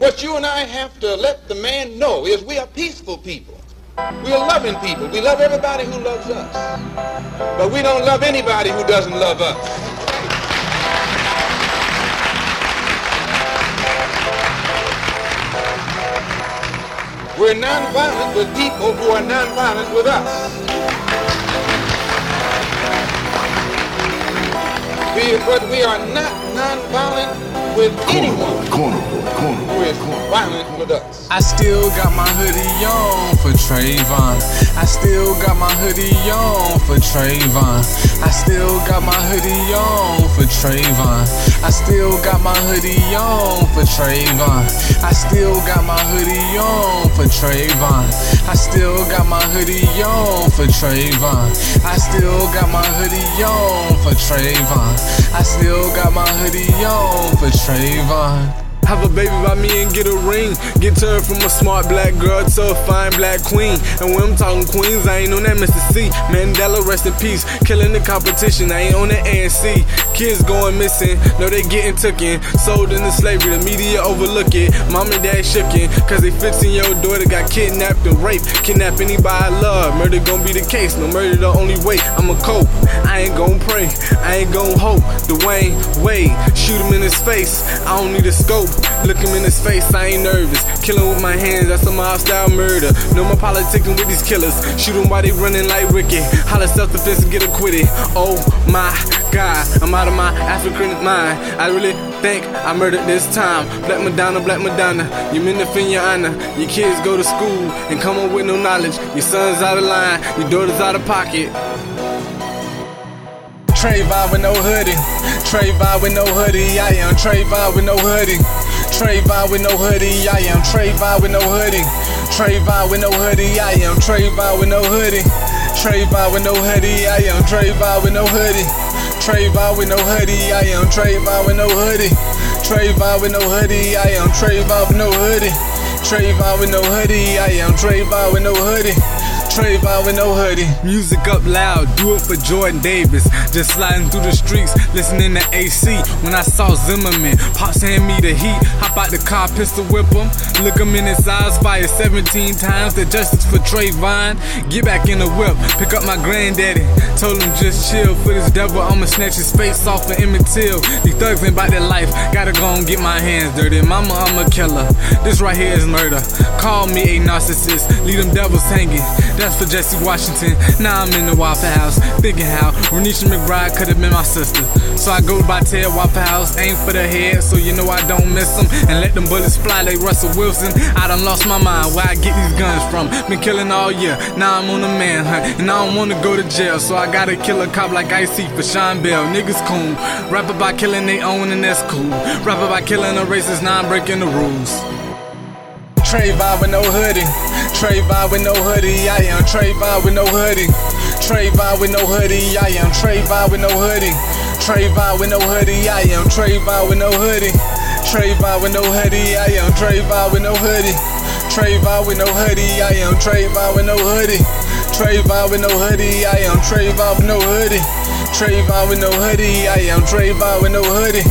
What you and I have to let the man know is we are peaceful people. We are loving people. We love everybody who loves us. But we don't love anybody who doesn't love us. We're nonviolent with people who are nonviolent with us. We, but we are not nonviolent with anyone Corner, corner, who is violent with us. I still got my hoodie on for Trayvon. I still got my hoodie on for Trayvon. I still got my hoodie on for Trayvon. I still got my hoodie on for Trayvon. I still got my hoodie on for Trayvon. I still got my hoodie on for Trayvon. I still got my hoodie on for Trayvon. I still got my hoodie on for Trayvon. Have a baby by me and get a ring. Get turned from a smart black girl to a fine black queen. And when I'm talking queens, I ain't on that Mr. C. Mandela, rest in peace. Killing the competition, I ain't on that ANC. Kids going missing, no they getting tooken. Sold into slavery, the media overlook it. Mom and dad shookin', cause they 15 year old daughter got kidnapped and raped. Kidnap anybody I love, murder gon' be the case. No murder the only way, I'ma cope. I ain't gon' pray, I ain't gon' hope. Dwyane Wade, shoot him in his face. I don't need a scope. Look him in his face, I ain't nervous. Killing with my hands, that's some hostile murder. No more politicking with these killers. Shoot them while they running like Ricky. Holler self defense and get acquitted. Oh my god, I'm out of my African mind. I really think I murdered this time. Black Madonna, Black Madonna. You mean defend your honor. Your kids go to school and come up with no knowledge. Your son's out of line, your daughter's out of pocket. Trayvon with no hoodie. Trayvon with no hoodie. I am Trayvon with no hoodie. Trayvon with no hoodie. I am Trayvon with no hoodie. Trayvon with no hoodie. I am Trayvon with no hoodie. Trayvon with no hoodie. I am Trayvon with no hoodie. Trayvon with no hoodie. I am Trayvon with no hoodie. Trayvon with no hoodie. I am Trayvon with no hoodie. Trayvon with no hoodie. I am Trayvon with no hoodie. Trayvon with no hoodie. Music up loud, do it for Jordan Davis. Just sliding through the streets, listening to AC. When I saw Zimmerman, pops hand me the heat. Hop out the car, pistol whip him. Look him in his eyes, fire 17 times. The justice for Trayvon. Get back in the whip, pick up my granddaddy. Told him just chill. For this devil, I'ma snatch his face off for Emmett Till. These thugs ain't about their life. Gotta go and get my hands dirty. Mama, I'm a killer. This right here is murder. Call me a narcissist. Leave them devils hanging. That's for Jesse Washington. Now I'm in the Waffle House, thinking how Renisha McBride could have been my sister. So I go by Ted Waffle House, aim for the head, so you know I don't miss them. And let them bullets fly like Russell Wilson. I done lost my mind where I get these guns from. Been killing all year, now I'm on a manhunt. And I don't wanna go to jail, so I gotta kill a cop like Ice-T for Sean Bell. Niggas cool. Rap about killing they own, and that's cool. Rap about killing a racist, now I'm breaking the rules. Trayvon with no hoodie. Trayvon with no hoodie. I am Trayvon with no hoodie. Trayvon with no hoodie. I am Trayvon with no hoodie. Trayvon with no hoodie. I am Trayvon with no hoodie. Trayvon with no hoodie. I am Trayvon with no hoodie. Trayvon with no hoodie. I am Trayvon with no hoodie. Trayvon with no hoodie. I am Trayvon with no hoodie. Trayvon with no hoodie. I am Trayvon with no hoodie.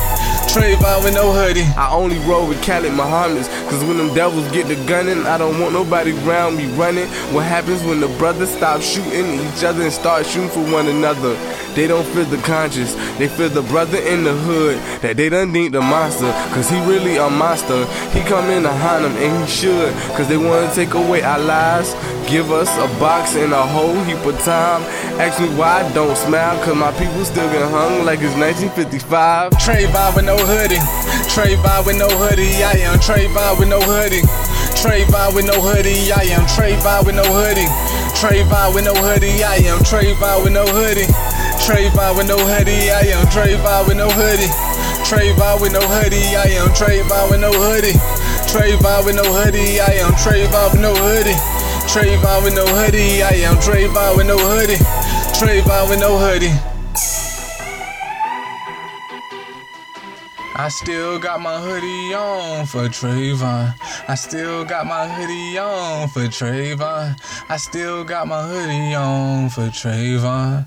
With no hoodie. I only roll with Khaled Muhammad's, cause when them devils get the gunning, I don't want nobody around me running. What happens when the brothers stop shooting each other and start shooting for one another? They don't feel the conscience, they feel the brother in the hood that they done deemed the monster, cause he really a monster. He come in to him and he should, cause they wanna take away our lives. Give us a box and a whole heap of time. Ask me why I don't smile, cause my people still get hung like it's 1955. Trayvon with no hoodie. Trayvon with no hoodie. I am Trayvon with no hoodie. Trayvon with no hoodie. I am Trayvon with no hoodie. Trayvon with no hoodie. I am Trayvon with no hoodie. Trayvon with no hoodie. I am Trayvon with no hoodie. Trayvon with no hoodie. I am Trayvon with no hoodie. Trayvon with no hoodie. I am Trayvon with no hoodie. Trayvon with no hoodie. I am Trayvon with no hoodie. Trayvon with no hoodie. I still got my hoodie on for Trayvon. I still got my hoodie on for Trayvon. I still got my hoodie on for Trayvon.